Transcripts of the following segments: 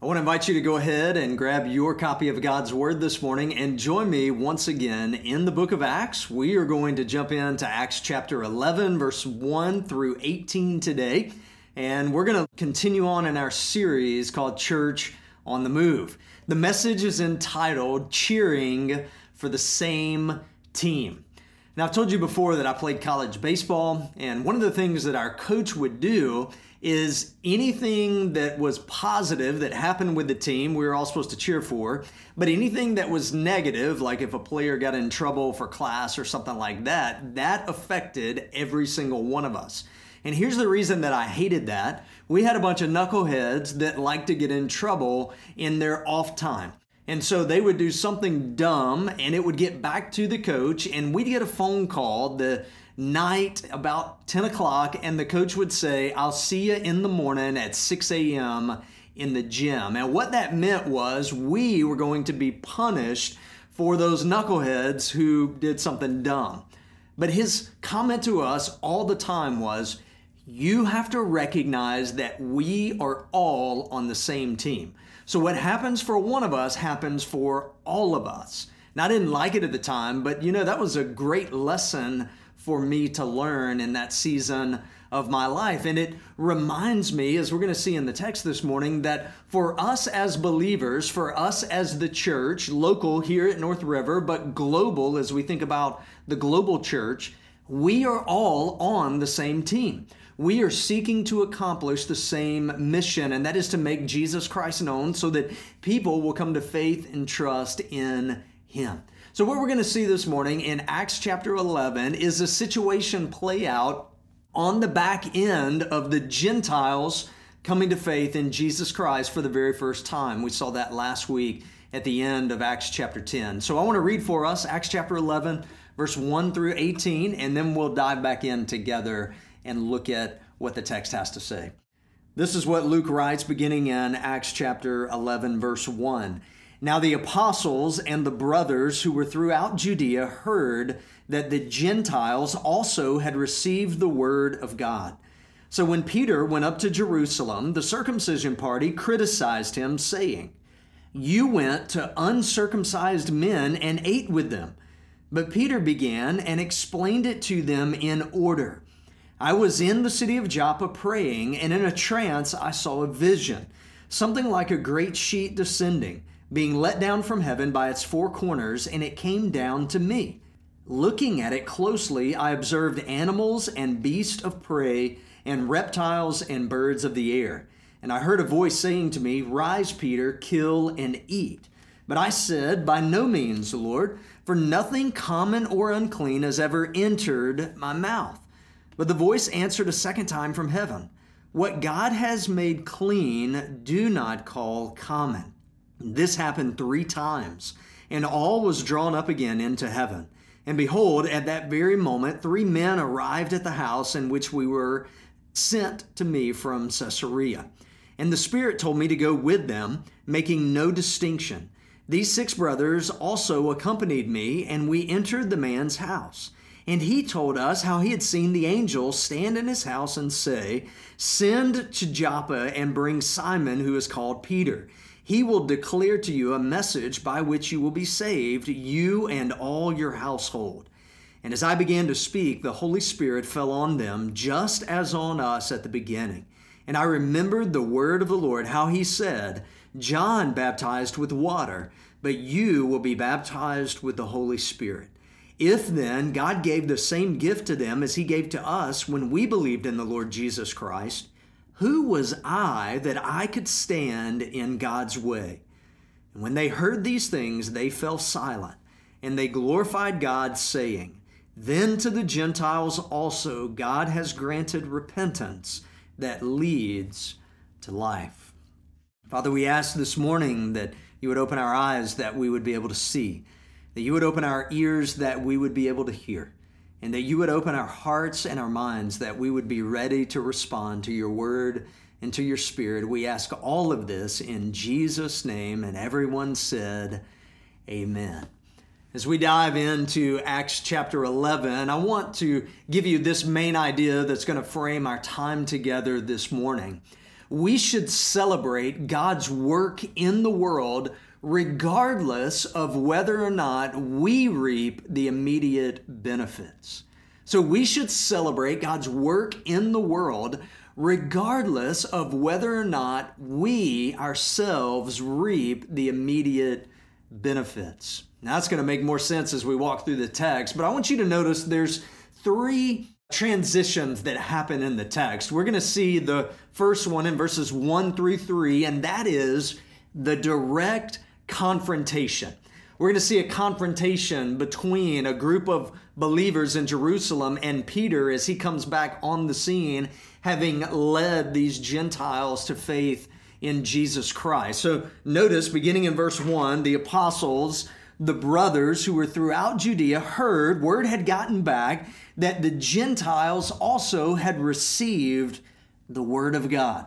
I want to invite you to go ahead and grab your copy of God's Word this morning and join me once again in the book of Acts. We are going to jump into Acts chapter 11, verse 1 through 18 today. And we're going to continue on in our series called Church on the Move. The message is entitled Cheering for the Same Team. Now, I've told you before that I played college baseball, and one of the things that our coach would do is anything that was positive that happened with the team, we were all supposed to cheer for. But anything that was negative, like if a player got in trouble for class or something like that, that affected every single one of us. And here's the reason that I hated that. We had a bunch of knuckleheads that liked to get in trouble in their off time. And so they would do something dumb and it would get back to the coach, and we'd get a phone call the night about 10 o'clock, and the coach would say, I'll see you in the morning at 6 a.m. in the gym. And what that meant was we were going to be punished for those knuckleheads who did something dumb. But his comment to us all the time was, you have to recognize that we are all on the same team. So what happens for one of us happens for all of us. Now, I didn't like it at the time, but you know, that was a great lesson for me to learn in that season of my life. And it reminds me, as we're going to see in the text this morning, that for us as believers, for us as the church, local here at North River, but global as we think about the global church, we are all on the same team. We are seeking to accomplish the same mission, and that is to make Jesus Christ known so that people will come to faith and trust in Him. So, what we're going to see this morning in Acts chapter 11 is a situation play out on the back end of the Gentiles coming to faith in Jesus Christ for the very first time. We saw that last week at the end of Acts chapter 10. So, I want to read for us Acts chapter 11, verse 1 through 18, and then we'll dive back in together and look at what the text has to say. This is what Luke writes beginning in Acts chapter 11, verse 1. Now the apostles and the brothers who were throughout Judea heard that the Gentiles also had received the word of God. So when Peter went up to Jerusalem, the circumcision party criticized him, saying, You went to uncircumcised men and ate with them. But Peter began and explained it to them in order. I was in the city of Joppa praying, and in a trance I saw a vision, something like a great sheet descending being let down from heaven by its four corners, and it came down to me. Looking at it closely, I observed animals and beasts of prey, and reptiles and birds of the air. And I heard a voice saying to me, Rise, Peter, kill and eat. But I said, By no means, Lord, for nothing common or unclean has ever entered my mouth. But the voice answered a second time from heaven, What God has made clean, do not call common. This happened three times, and all was drawn up again into heaven. And behold, at that very moment, three men arrived at the house in which we were sent to me from Caesarea. And the Spirit told me to go with them, making no distinction. These six brothers also accompanied me, and we entered the man's house. And he told us how he had seen the angel stand in his house and say, Send to Joppa and bring Simon, who is called Peter. He will declare to you a message by which you will be saved, you and all your household. And as I began to speak, the Holy Spirit fell on them, just as on us at the beginning. And I remembered the word of the Lord, how he said, John baptized with water, but you will be baptized with the Holy Spirit. If then God gave the same gift to them as he gave to us when we believed in the Lord Jesus Christ, who was I that I could stand in God's way? And when they heard these things, they fell silent, and they glorified God, saying, Then to the Gentiles also God has granted repentance that leads to life. Father, we ask this morning that you would open our eyes that we would be able to see, that you would open our ears that we would be able to hear and that you would open our hearts and our minds that we would be ready to respond to your word and to your spirit. We ask all of this in Jesus' name, and everyone said, Amen. As we dive into Acts chapter 11, I want to give you this main idea that's going to frame our time together this morning. We should celebrate God's work in the world regardless of whether or not we reap the immediate benefits. So we should celebrate God's work in the world regardless of whether or not we ourselves reap the immediate benefits. Now, that's going to make more sense as we walk through the text, but I want you to notice there's three transitions that happen in the text. We're going to see the first one in verses 1 through 3, and that is the direct confrontation. We're going to see a confrontation between a group of believers in Jerusalem and Peter as he comes back on the scene, having led these Gentiles to faith in Jesus Christ. So notice, beginning in verse 1, the apostles, the brothers who were throughout Judea heard, word had gotten back that the Gentiles also had received the word of God.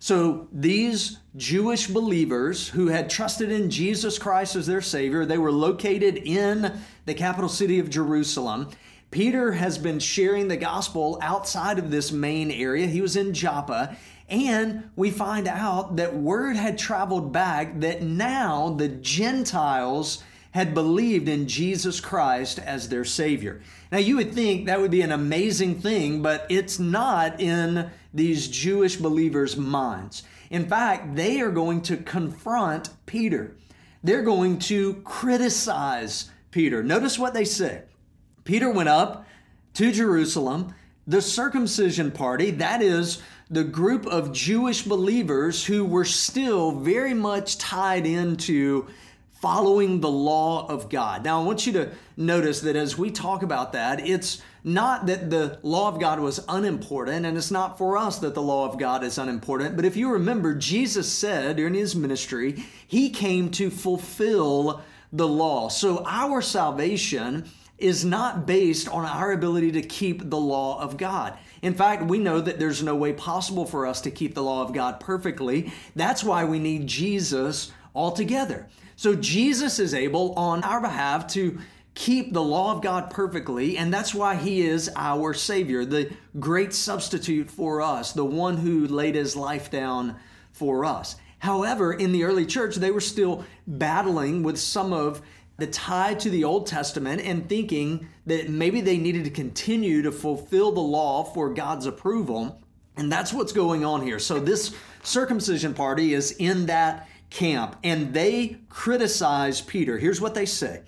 So these Jewish believers who had trusted in Jesus Christ as their Savior, they were located in the capital city of Jerusalem. Peter has been sharing the gospel outside of this main area. He was in Joppa. And we find out that word had traveled back that now the Gentiles had believed in Jesus Christ as their Savior. Now, you would think that would be an amazing thing, but it's not in these Jewish believers' minds. In fact, they are going to confront Peter. They're going to criticize Peter. Notice what they say. Peter went up to Jerusalem. The circumcision party, that is, the group of Jewish believers who were still very much tied into following the law of God. Now, I want you to notice that as we talk about that, it's not that the law of God was unimportant, and it's not for us that the law of God is unimportant. But if you remember, Jesus said during his ministry, he came to fulfill the law. So our salvation is not based on our ability to keep the law of God. In fact, we know that there's no way possible for us to keep the law of God perfectly. That's why we need Jesus altogether. So Jesus is able on our behalf to keep the law of God perfectly, and that's why he is our Savior, the great substitute for us, the one who laid his life down for us. However, in the early church, they were still battling with some of the tie to the Old Testament and thinking that maybe they needed to continue to fulfill the law for God's approval. And that's what's going on here. So, this circumcision party is in that camp and they criticize Peter. Here's what they say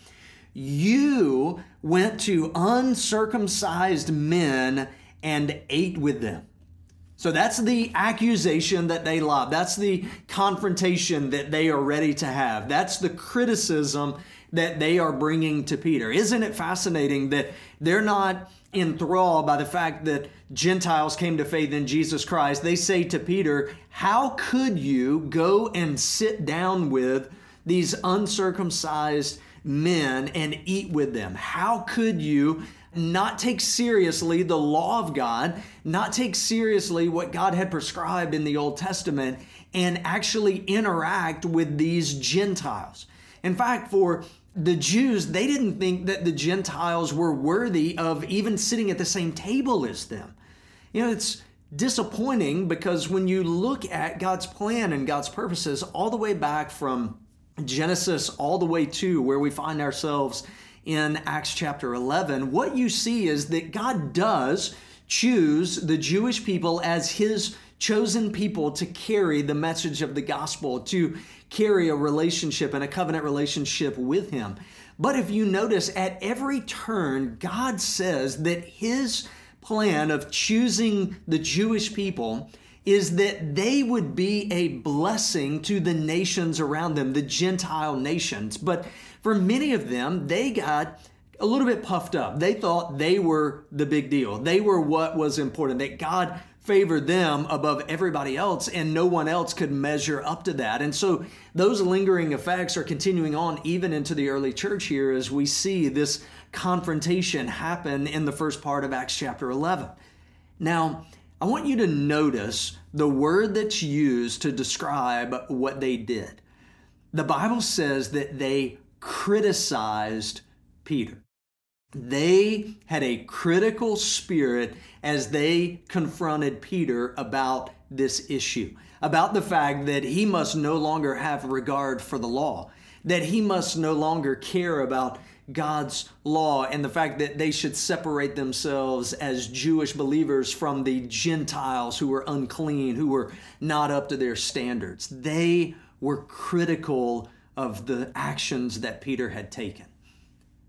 You went to uncircumcised men and ate with them. So that's the accusation that they lob. That's the confrontation that they are ready to have. That's the criticism that they are bringing to Peter. Isn't it fascinating that they're not enthralled by the fact that Gentiles came to faith in Jesus Christ? They say to Peter, How could you go and sit down with these uncircumcised men and eat with them? How could you not take seriously the law of God, not take seriously what God had prescribed in the Old Testament, and actually interact with these Gentiles? In fact, for the Jews, they didn't think that the Gentiles were worthy of even sitting at the same table as them. You know, it's disappointing because when you look at God's plan and God's purposes all the way back from Genesis all the way to where we find ourselves in Acts chapter 11, what you see is that God does choose the Jewish people as his chosen people to carry the message of the gospel, to carry a relationship and a covenant relationship with Him. But if you notice, at every turn, God says that His plan of choosing the Jewish people is that they would be a blessing to the nations around them, the Gentile nations. But for many of them, they got a little bit puffed up. They thought they were the big deal. They were what was important, that God favored them above everybody else, and no one else could measure up to that. And so those lingering effects are continuing on even into the early church here as we see this confrontation happen in the first part of Acts chapter 11. Now, I want you to notice the word that's used to describe what they did. The Bible says that they criticized Peter. They had a critical spirit as they confronted Peter about this issue, about the fact that he must no longer have regard for the law, that he must no longer care about God's law and the fact that they should separate themselves as Jewish believers from the Gentiles who were unclean, who were not up to their standards. They were critical of the actions that Peter had taken.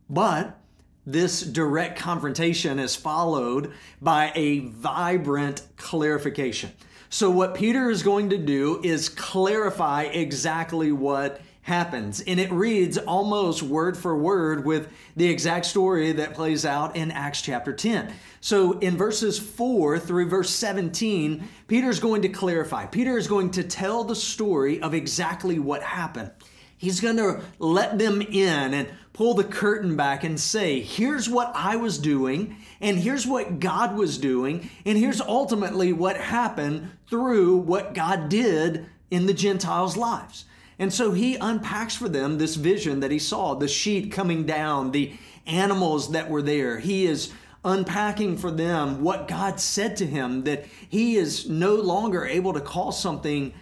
But this direct confrontation is followed by a vibrant clarification. So, what Peter is going to do is clarify exactly what happens. And it reads almost word for word with the exact story that plays out in Acts chapter 10. So in verses 4 through verse 17, Peter is going to clarify. Peter is going to tell the story of exactly what happened. He's going to let them in and pull the curtain back and say, here's what I was doing, and here's what God was doing, and here's ultimately what happened through what God did in the Gentiles' lives. And so he unpacks for them this vision that he saw the sheet coming down, the animals that were there. He is unpacking for them what God said to him that he is no longer able to call something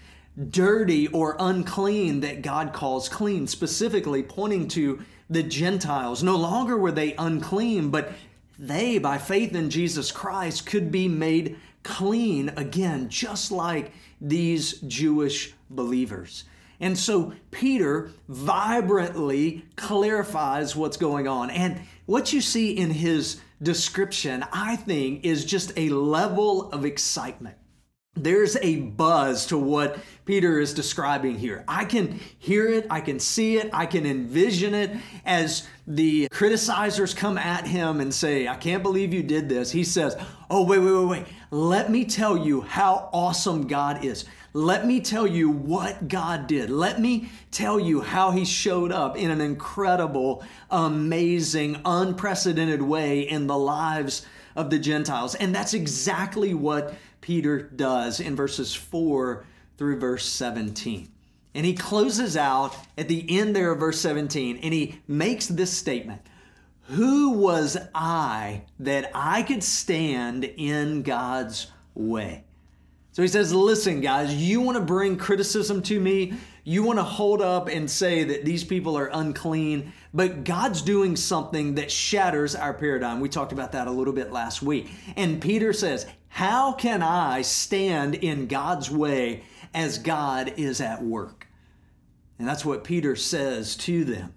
dirty or unclean that God calls clean, specifically pointing to the Gentiles. No longer were they unclean, but they, by faith in Jesus Christ, could be made clean again, just like these Jewish believers. And so Peter vibrantly clarifies what's going on. And what you see in his description, I think, is just a level of excitement. There's a buzz to what Peter is describing here. I can hear it, I can see it, I can envision it as the criticizers come at him and say, I can't believe you did this. He says, Oh, wait, wait, wait, wait. Let me tell you how awesome God is. Let me tell you what God did. Let me tell you how He showed up in an incredible, amazing, unprecedented way in the lives of the Gentiles. And that's exactly what Peter does in verses 4 through verse 17. And he closes out at the end there of verse 17 and he makes this statement Who was I that I could stand in God's way? So he says, Listen, guys, you want to bring criticism to me. You want to hold up and say that these people are unclean, but God's doing something that shatters our paradigm. We talked about that a little bit last week. And Peter says, How can I stand in God's way as God is at work? And that's what Peter says to them.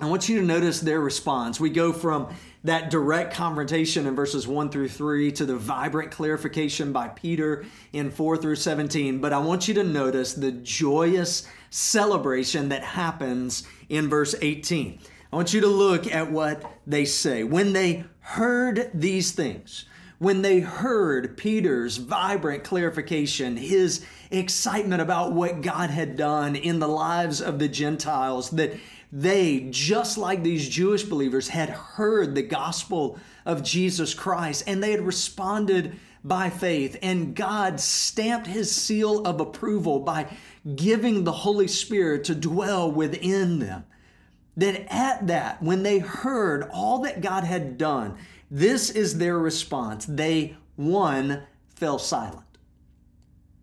I want you to notice their response. We go from that direct confrontation in verses 1 through 3 to the vibrant clarification by Peter in 4 through 17. But I want you to notice the joyous celebration that happens in verse 18. I want you to look at what they say. When they heard these things, when they heard Peter's vibrant clarification, his excitement about what God had done in the lives of the Gentiles, that they, just like these Jewish believers, had heard the gospel of Jesus Christ and they had responded by faith. And God stamped his seal of approval by giving the Holy Spirit to dwell within them. That at that, when they heard all that God had done, this is their response. They, one, fell silent.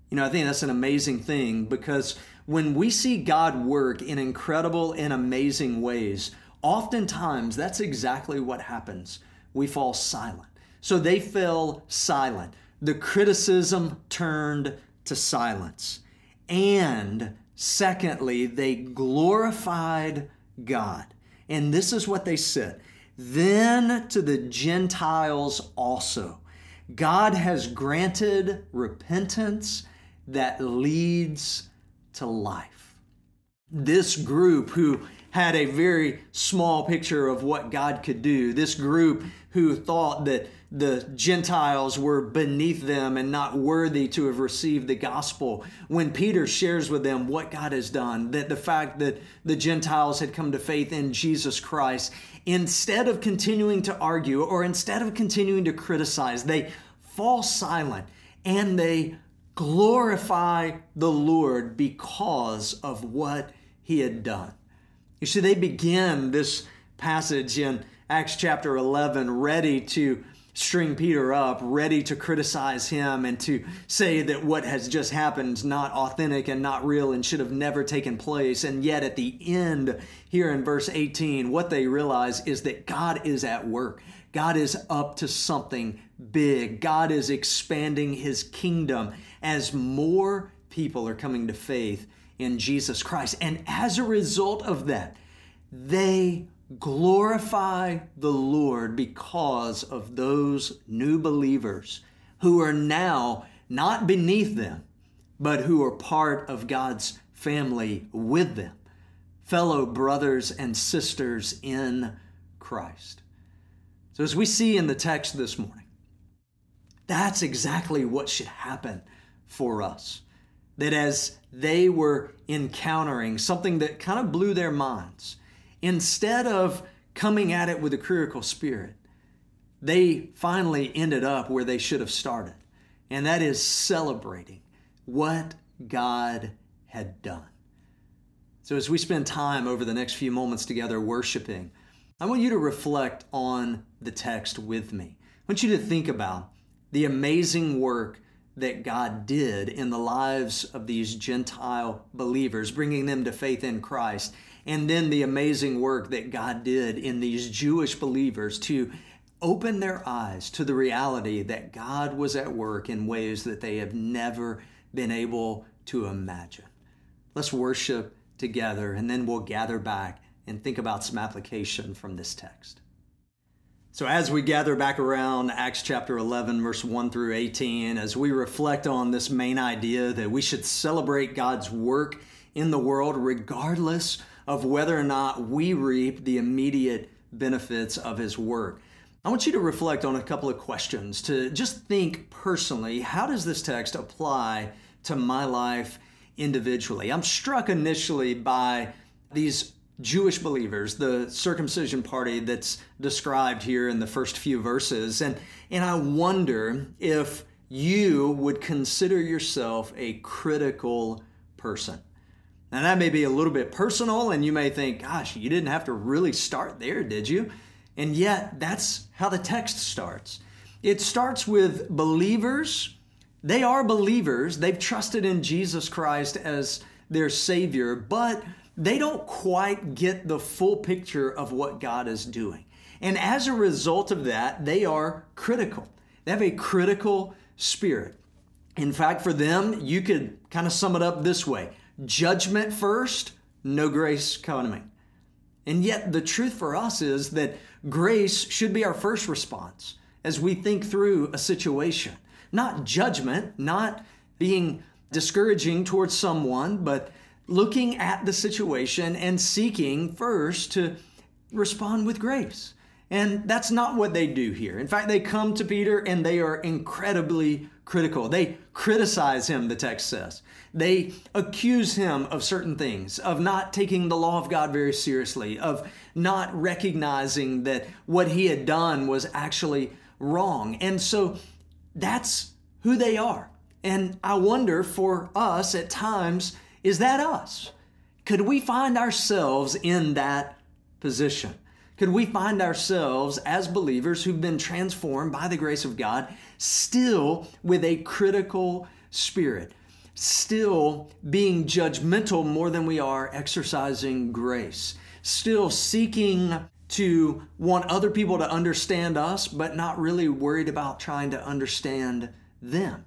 You know, I think that's an amazing thing because when we see God work in incredible and amazing ways, oftentimes that's exactly what happens. We fall silent. So they fell silent. The criticism turned to silence. And secondly, they glorified God. And this is what they said Then to the Gentiles also, God has granted repentance that leads to life. This group who had a very small picture of what God could do, this group who thought that the Gentiles were beneath them and not worthy to have received the gospel. When Peter shares with them what God has done, that the fact that the Gentiles had come to faith in Jesus Christ, instead of continuing to argue or instead of continuing to criticize, they fall silent and they glorify the Lord because of what he had done. You see, they begin this passage in Acts chapter 11 ready to string Peter up, ready to criticize him and to say that what has just happened is not authentic and not real and should have never taken place. And yet, at the end, here in verse 18, what they realize is that God is at work. God is up to something big. God is expanding his kingdom as more people are coming to faith in Jesus Christ. And as a result of that, they glorify the Lord because of those new believers who are now not beneath them, but who are part of God's family with them, fellow brothers and sisters in Christ. So, as we see in the text this morning, that's exactly what should happen for us. That as they were encountering something that kind of blew their minds, instead of coming at it with a critical spirit, they finally ended up where they should have started, and that is celebrating what God had done. So, as we spend time over the next few moments together worshiping, I want you to reflect on the text with me. I want you to think about the amazing work that God did in the lives of these Gentile believers, bringing them to faith in Christ and then the amazing work that God did in these Jewish believers to open their eyes to the reality that God was at work in ways that they have never been able to imagine. Let's worship together and then we'll gather back and think about some application from this text. So, as we gather back around Acts chapter 11, verse 1 through 18, as we reflect on this main idea that we should celebrate God's work in the world regardless of whether or not we reap the immediate benefits of his work. I want you to reflect on a couple of questions to just think personally how does this text apply to my life individually? I'm struck initially by these Jewish believers, the circumcision party that's described here in the first few verses. And, and I wonder if you would consider yourself a critical person. Now, that may be a little bit personal, and you may think, gosh, you didn't have to really start there, did you? And yet, that's how the text starts. It starts with believers. They are believers, they've trusted in Jesus Christ as their Savior, but they don't quite get the full picture of what God is doing. And as a result of that, they are critical. They have a critical spirit. In fact, for them, you could kind of sum it up this way judgment first, no grace coming. And yet, the truth for us is that grace should be our first response as we think through a situation. Not judgment, not being discouraging towards someone, but looking at the situation and seeking first to respond with grace. And that's not what they do here. In fact, they come to Peter and they are incredibly critical. They criticize him, the text says. They accuse him of certain things, of not taking the law of God very seriously, of not recognizing that what he had done was actually wrong. And so that's who they are. And I wonder for us at times, is that us? Could we find ourselves in that position? Could we find ourselves as believers who've been transformed by the grace of God still with a critical spirit? Still being judgmental more than we are exercising grace? Still seeking to want other people to understand us, but not really worried about trying to understand them?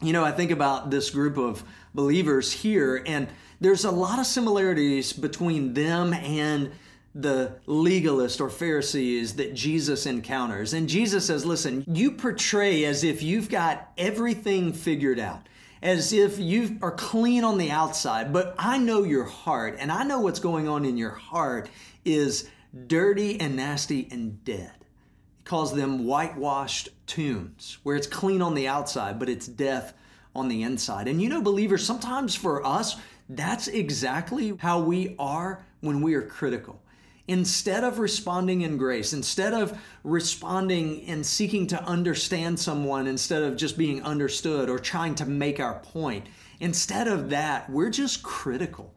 You know, I think about this group of believers here, and there's a lot of similarities between them and the legalist or Pharisees that Jesus encounters. And Jesus says, Listen, you portray as if you've got everything figured out, as if you are clean on the outside, but I know your heart, and I know what's going on in your heart is dirty and nasty and dead. He calls them whitewashed tombs, where it's clean on the outside, but it's death on the inside. And you know, believers, sometimes for us, that's exactly how we are when we are critical instead of responding in grace, instead of responding and seeking to understand someone instead of just being understood or trying to make our point, instead of that, we're just critical.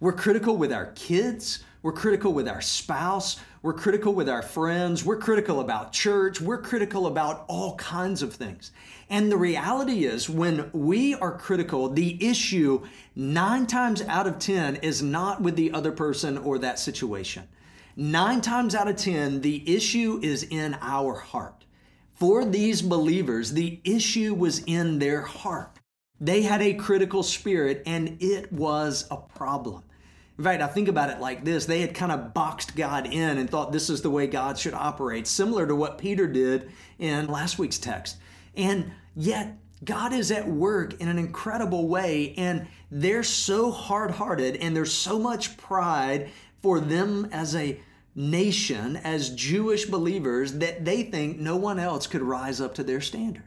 We're critical with our kids. We're critical with our spouse. We're critical with our friends. We're critical about church. We're critical about all kinds of things. And the reality is, when we are critical, the issue nine times out of 10 is not with the other person or that situation. Nine times out of 10, the issue is in our heart. For these believers, the issue was in their heart. They had a critical spirit and it was a problem. In fact, I think about it like this they had kind of boxed God in and thought this is the way God should operate, similar to what Peter did in last week's text. And yet, God is at work in an incredible way, and they're so hard hearted and there's so much pride for them as a nation, as Jewish believers, that they think no one else could rise up to their standard.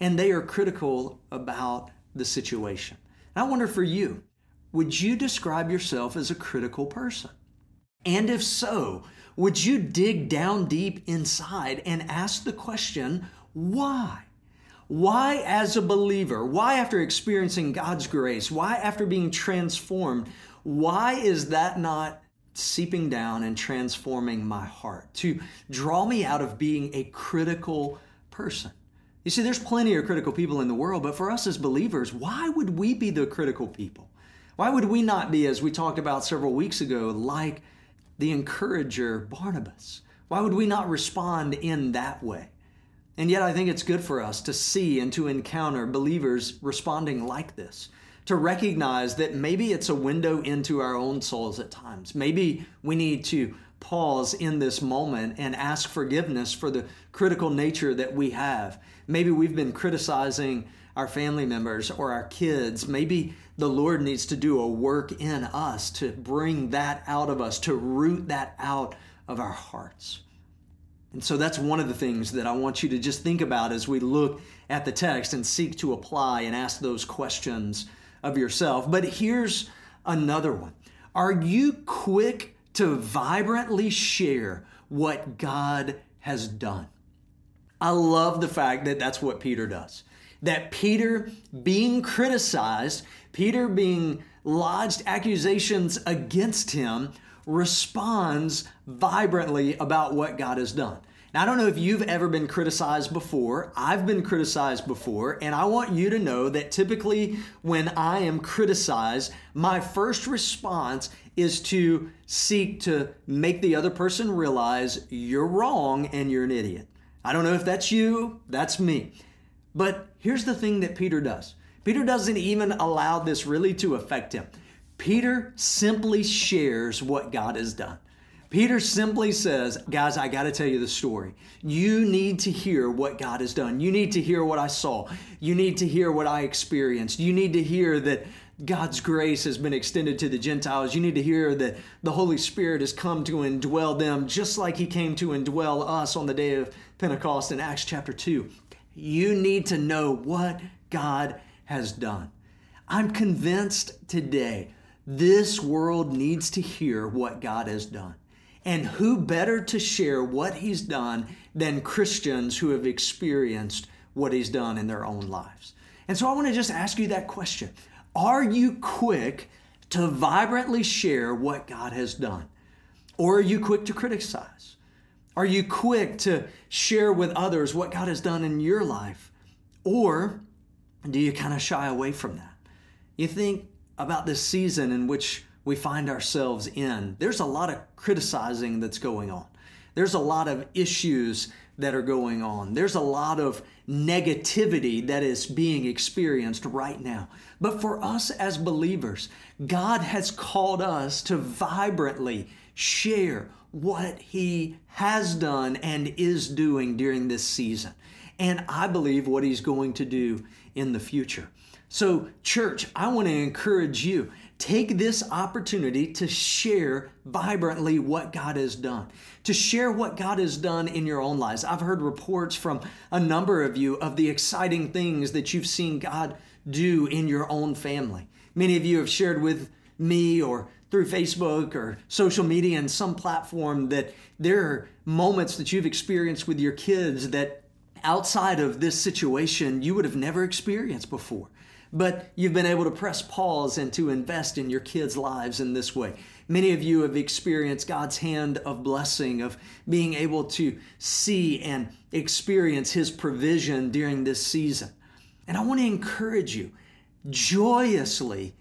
And they are critical about the situation. I wonder for you, would you describe yourself as a critical person? And if so, would you dig down deep inside and ask the question, why? Why, as a believer, why after experiencing God's grace, why after being transformed, why is that not seeping down and transforming my heart to draw me out of being a critical person? You see, there's plenty of critical people in the world, but for us as believers, why would we be the critical people? Why would we not be, as we talked about several weeks ago, like the encourager Barnabas? Why would we not respond in that way? And yet, I think it's good for us to see and to encounter believers responding like this, to recognize that maybe it's a window into our own souls at times. Maybe we need to pause in this moment and ask forgiveness for the critical nature that we have. Maybe we've been criticizing our family members or our kids. Maybe the Lord needs to do a work in us to bring that out of us, to root that out of our hearts. And so that's one of the things that I want you to just think about as we look at the text and seek to apply and ask those questions of yourself. But here's another one Are you quick to vibrantly share what God has done? I love the fact that that's what Peter does. That Peter, being criticized, Peter being lodged accusations against him, responds vibrantly about what God has done. Now, I don't know if you've ever been criticized before. I've been criticized before, and I want you to know that typically when I am criticized, my first response is to seek to make the other person realize you're wrong and you're an idiot. I don't know if that's you, that's me. But here's the thing that Peter does Peter doesn't even allow this really to affect him. Peter simply shares what God has done. Peter simply says, Guys, I got to tell you the story. You need to hear what God has done. You need to hear what I saw. You need to hear what I experienced. You need to hear that God's grace has been extended to the Gentiles. You need to hear that the Holy Spirit has come to indwell them just like He came to indwell us on the day of Pentecost in Acts chapter 2. You need to know what God has done. I'm convinced today this world needs to hear what God has done. And who better to share what He's done than Christians who have experienced what He's done in their own lives? And so I want to just ask you that question Are you quick to vibrantly share what God has done? Or are you quick to criticize? Are you quick to share with others what God has done in your life? Or do you kind of shy away from that? You think about this season in which we find ourselves in. There's a lot of criticizing that's going on. There's a lot of issues that are going on. There's a lot of negativity that is being experienced right now. But for us as believers, God has called us to vibrantly share what He has done and is doing during this season. And I believe what He's going to do in the future. So, church, I want to encourage you take this opportunity to share vibrantly what God has done, to share what God has done in your own lives. I've heard reports from a number of you of the exciting things that you've seen God do in your own family. Many of you have shared with me or through Facebook or social media and some platform that there are moments that you've experienced with your kids that outside of this situation you would have never experienced before. But you've been able to press pause and to invest in your kids' lives in this way. Many of you have experienced God's hand of blessing, of being able to see and experience His provision during this season. And I want to encourage you joyously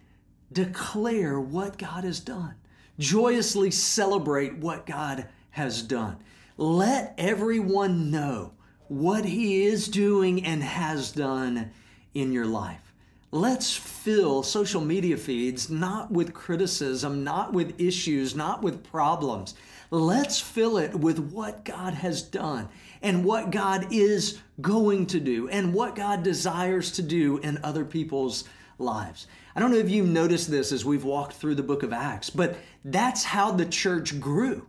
declare what God has done, joyously celebrate what God has done. Let everyone know what He is doing and has done in your life. Let's fill social media feeds not with criticism, not with issues, not with problems. Let's fill it with what God has done and what God is going to do and what God desires to do in other people's lives. I don't know if you've noticed this as we've walked through the book of Acts, but that's how the church grew.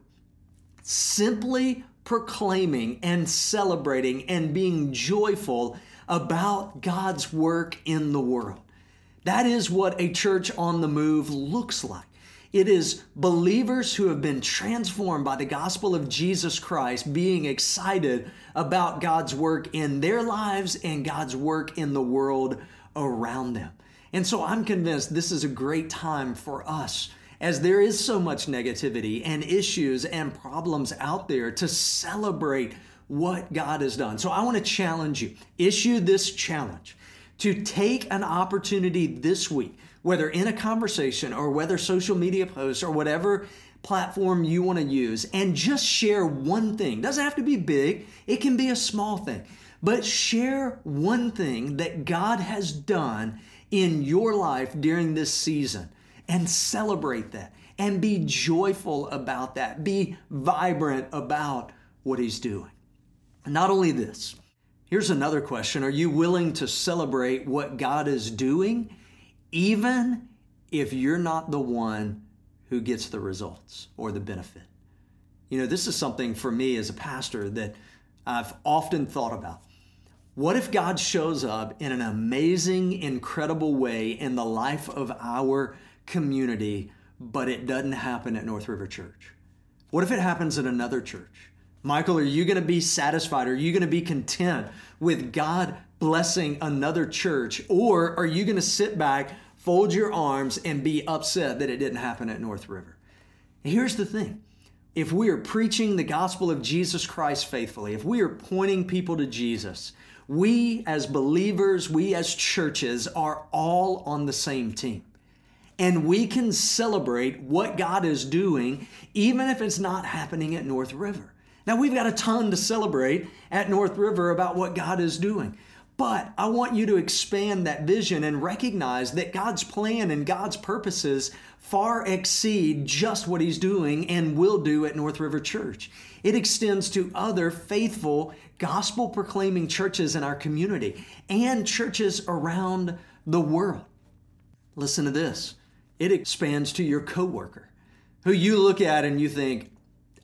Simply proclaiming and celebrating and being joyful about God's work in the world. That is what a church on the move looks like. It is believers who have been transformed by the gospel of Jesus Christ being excited about God's work in their lives and God's work in the world around them. And so I'm convinced this is a great time for us as there is so much negativity and issues and problems out there to celebrate what God has done. So I want to challenge you, issue this challenge to take an opportunity this week, whether in a conversation or whether social media posts or whatever platform you want to use, and just share one thing. Doesn't have to be big, it can be a small thing, but share one thing that God has done in your life during this season and celebrate that and be joyful about that. Be vibrant about what He's doing. Not only this, here's another question Are you willing to celebrate what God is doing, even if you're not the one who gets the results or the benefit? You know, this is something for me as a pastor that I've often thought about. What if God shows up in an amazing, incredible way in the life of our community, but it doesn't happen at North River Church? What if it happens at another church? Michael, are you going to be satisfied? Are you going to be content with God blessing another church? Or are you going to sit back, fold your arms, and be upset that it didn't happen at North River? Here's the thing if we are preaching the gospel of Jesus Christ faithfully, if we are pointing people to Jesus, we as believers, we as churches are all on the same team and we can celebrate what God is doing, even if it's not happening at North River. Now, we've got a ton to celebrate at North River about what God is doing. But I want you to expand that vision and recognize that God's plan and God's purposes far exceed just what He's doing and will do at North River Church. It extends to other faithful, gospel proclaiming churches in our community and churches around the world. Listen to this it expands to your coworker who you look at and you think,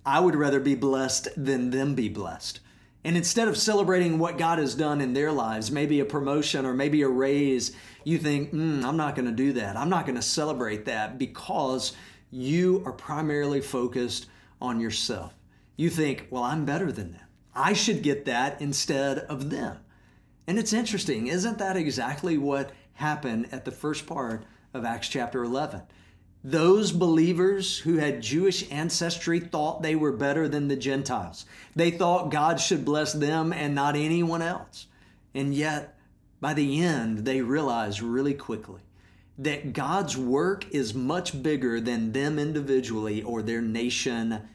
I would rather be blessed than them be blessed. And instead of celebrating what God has done in their lives, maybe a promotion or maybe a raise, you think, mm, I'm not going to do that. I'm not going to celebrate that because you are primarily focused on yourself. You think, well, I'm better than them. I should get that instead of them. And it's interesting, isn't that exactly what happened at the first part of Acts chapter 11. Those believers who had Jewish ancestry thought they were better than the Gentiles. They thought God should bless them and not anyone else. And yet, by the end, they realized really quickly that God's work is much bigger than them individually or their nation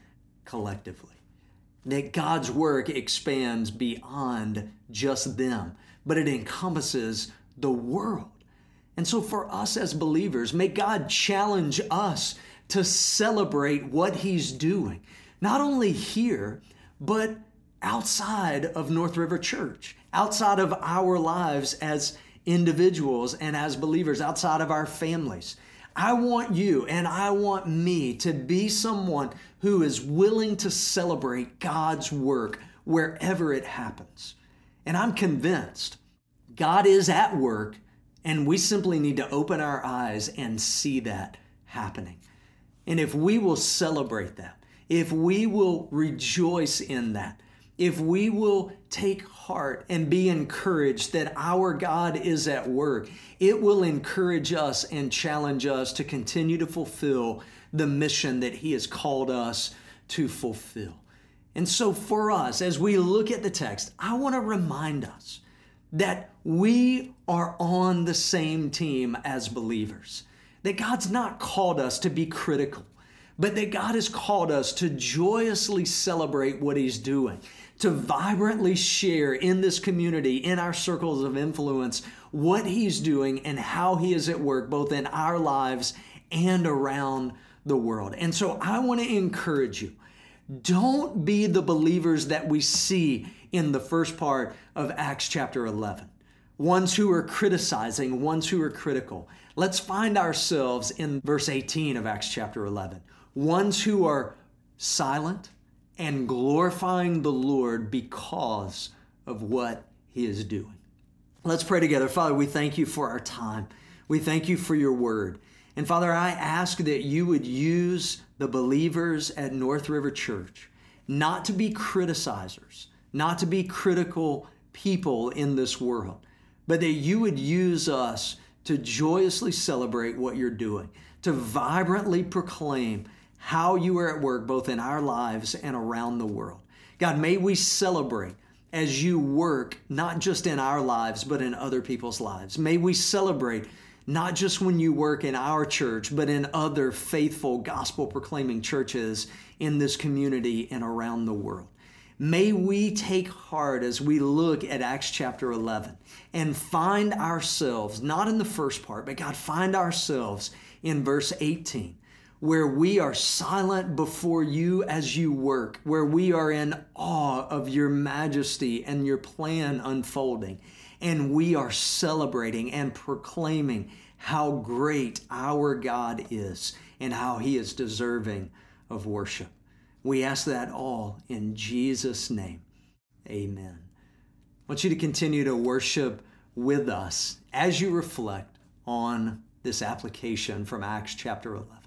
collectively. That God's work expands beyond just them, but it encompasses the world. And so, for us as believers, may God challenge us to celebrate what He's doing, not only here, but outside of North River Church, outside of our lives as individuals and as believers, outside of our families. I want you and I want me to be someone who is willing to celebrate God's work wherever it happens. And I'm convinced God is at work and we simply need to open our eyes and see that happening. And if we will celebrate that, if we will rejoice in that, if we will take heart and be encouraged that our God is at work, it will encourage us and challenge us to continue to fulfill the mission that He has called us to fulfill. And so, for us, as we look at the text, I want to remind us that we are on the same team as believers. That God's not called us to be critical, but that God has called us to joyously celebrate what He's doing, to vibrantly share in this community, in our circles of influence, what He's doing and how He is at work, both in our lives and around the world. And so I want to encourage you don't be the believers that we see in the first part of Acts chapter 11. Ones who are criticizing, ones who are critical. Let's find ourselves in verse 18 of Acts chapter 11. Ones who are silent and glorifying the Lord because of what he is doing. Let's pray together. Father, we thank you for our time. We thank you for your word. And Father, I ask that you would use the believers at North River Church not to be criticizers, not to be critical people in this world, but that you would use us to joyously celebrate what you're doing, to vibrantly proclaim how you are at work both in our lives and around the world. God, may we celebrate as you work, not just in our lives, but in other people's lives. May we celebrate not just when you work in our church, but in other faithful gospel proclaiming churches in this community and around the world. May we take heart as we look at Acts chapter 11 and find ourselves, not in the first part, but God, find ourselves in verse 18, where we are silent before you as you work, where we are in awe of your majesty and your plan unfolding and we are celebrating and proclaiming how great our God is and how he is deserving of worship. We ask that all in Jesus' name. Amen. I want you to continue to worship with us as you reflect on this application from Acts chapter 11.